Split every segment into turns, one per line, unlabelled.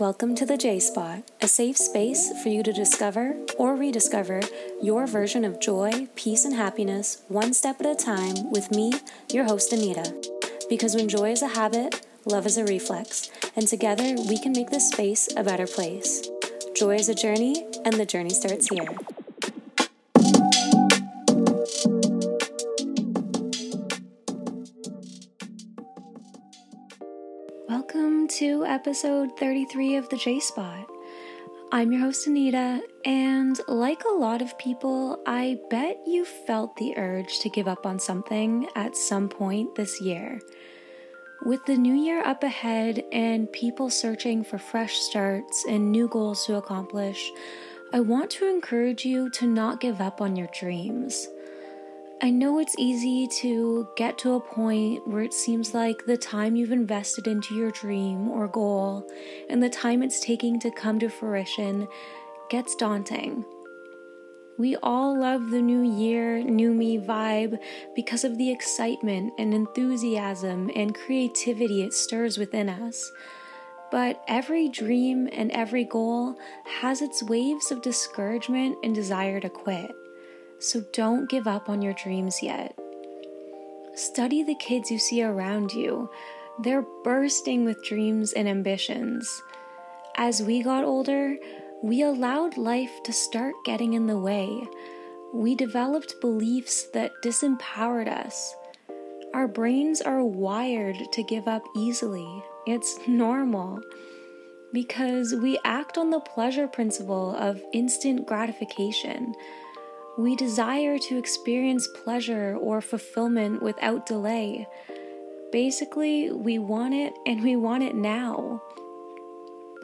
Welcome to the J Spot, a safe space for you to discover or rediscover your version of joy, peace, and happiness one step at a time with me, your host, Anita. Because when joy is a habit, love is a reflex, and together we can make this space a better place. Joy is a journey, and the journey starts here. To episode 33 of the J Spot. I'm your host, Anita, and like a lot of people, I bet you felt the urge to give up on something at some point this year. With the new year up ahead and people searching for fresh starts and new goals to accomplish, I want to encourage you to not give up on your dreams. I know it's easy to get to a point where it seems like the time you've invested into your dream or goal and the time it's taking to come to fruition gets daunting. We all love the new year, new me vibe because of the excitement and enthusiasm and creativity it stirs within us. But every dream and every goal has its waves of discouragement and desire to quit. So don't give up on your dreams yet. Study the kids you see around you. They're bursting with dreams and ambitions. As we got older, we allowed life to start getting in the way. We developed beliefs that disempowered us. Our brains are wired to give up easily. It's normal. Because we act on the pleasure principle of instant gratification. We desire to experience pleasure or fulfillment without delay. Basically, we want it and we want it now.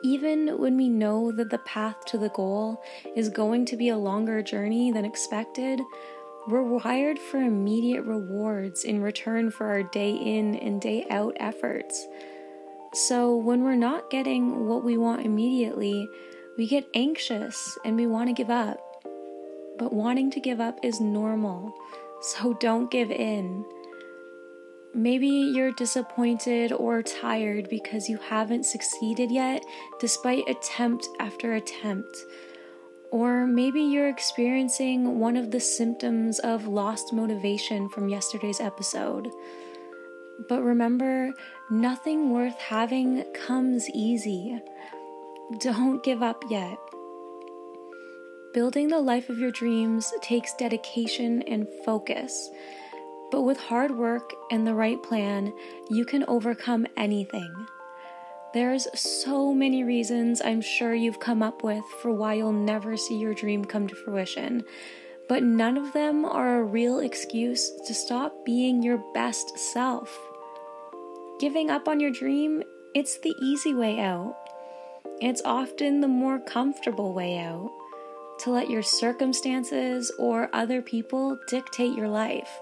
Even when we know that the path to the goal is going to be a longer journey than expected, we're wired for immediate rewards in return for our day in and day out efforts. So, when we're not getting what we want immediately, we get anxious and we want to give up but wanting to give up is normal, so don't give in. Maybe you're disappointed or tired because you haven't succeeded yet, despite attempt after attempt. Or maybe you're experiencing one of the symptoms of lost motivation from yesterday's episode. But remember, nothing worth having comes easy. Don't give up yet. Building the life of your dreams takes dedication and focus. But with hard work and the right plan, you can overcome anything. There's so many reasons I'm sure you've come up with for why you'll never see your dream come to fruition, but none of them are a real excuse to stop being your best self. Giving up on your dream, it's the easy way out. It's often the more comfortable way out to let your circumstances or other people dictate your life,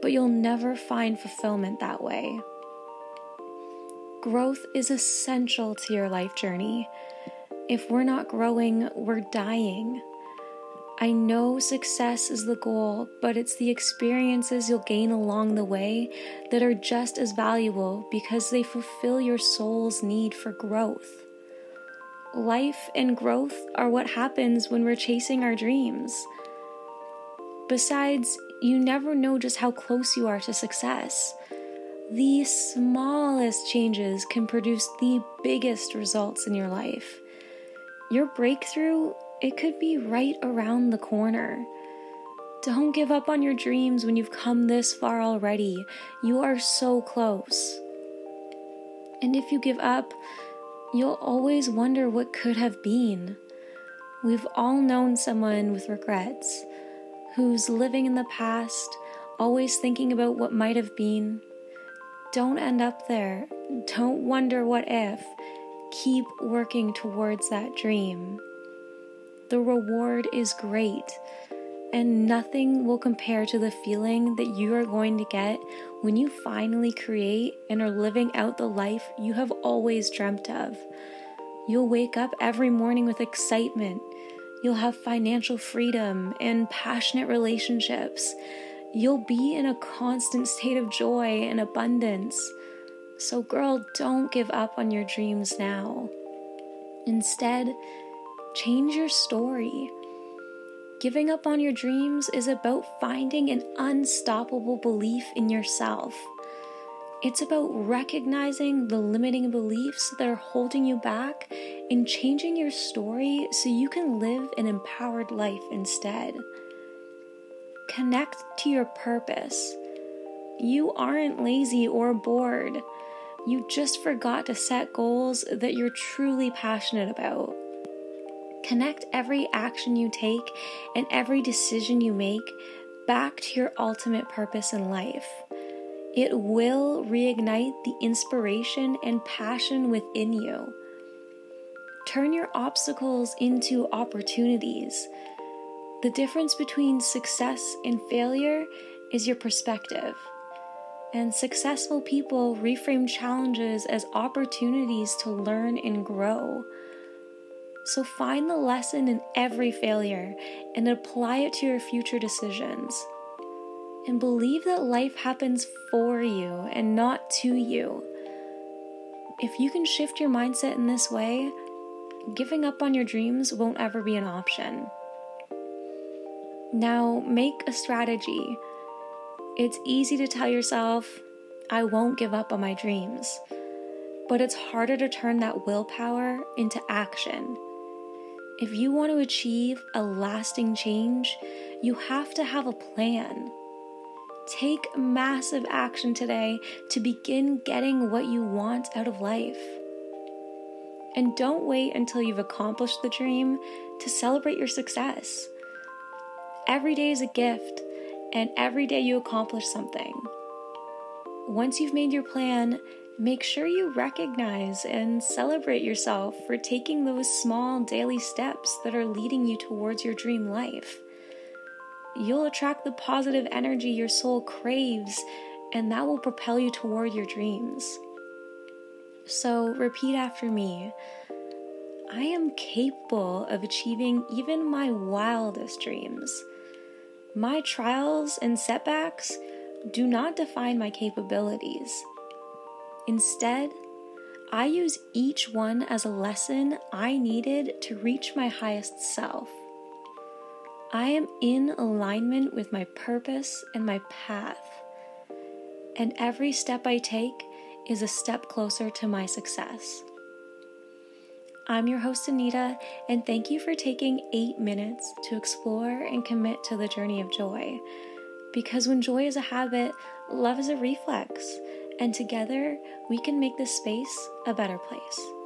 but you'll never find fulfillment that way. Growth is essential to your life journey. If we're not growing, we're dying. I know success is the goal, but it's the experiences you'll gain along the way that are just as valuable because they fulfill your soul's need for growth life and growth are what happens when we're chasing our dreams. Besides, you never know just how close you are to success. The smallest changes can produce the biggest results in your life. Your breakthrough, it could be right around the corner. Don't give up on your dreams when you've come this far already. You are so close. And if you give up, you'll always wonder what could have been. We've all known someone with regrets, who's living in the past, always thinking about what might have been. Don't end up there. Don't wonder what if. Keep working towards that dream. The reward is great and nothing will compare to the feeling that you are going to get when you finally create and are living out the life you have always dreamt of. You'll wake up every morning with excitement. You'll have financial freedom and passionate relationships. You'll be in a constant state of joy and abundance. So, girl, don't give up on your dreams now. Instead, change your story. Giving up on your dreams is about finding an unstoppable belief in yourself. It's about recognizing the limiting beliefs that are holding you back and changing your story so you can live an empowered life instead. Connect to your purpose. You aren't lazy or bored. You just forgot to set goals that you're truly passionate about. Connect every action you take and every decision you make back to your ultimate purpose in life. It will reignite the inspiration and passion within you. Turn your obstacles into opportunities. The difference between success and failure is your perspective. And successful people reframe challenges as opportunities to learn and grow. So find the lesson in every failure and apply it to your future decisions. And believe that life happens for you and not to you. If you can shift your mindset in this way, giving up on your dreams won't ever be an option. Now, make a strategy. It's easy to tell yourself, I won't give up on my dreams. But it's harder to turn that willpower into action. If you want to achieve a lasting change, you have to have a plan. Take massive action today to begin getting what you want out of life. And don't wait until you've accomplished the dream to celebrate your success. Every day is a gift, and every day you accomplish something. Once you've made your plan, make sure you recognize and celebrate yourself for taking those small daily steps that are leading you towards your dream life. You'll attract the positive energy your soul craves, and that will propel you toward your dreams. So, repeat after me I am capable of achieving even my wildest dreams. My trials and setbacks do not define my capabilities. Instead, I use each one as a lesson I needed to reach my highest self. I am in alignment with my purpose and my path, and every step I take is a step closer to my success. I'm your host, Anita, and thank you for taking eight minutes to explore and commit to the journey of joy. Because when joy is a habit, love is a reflex and together we can make this space a better place.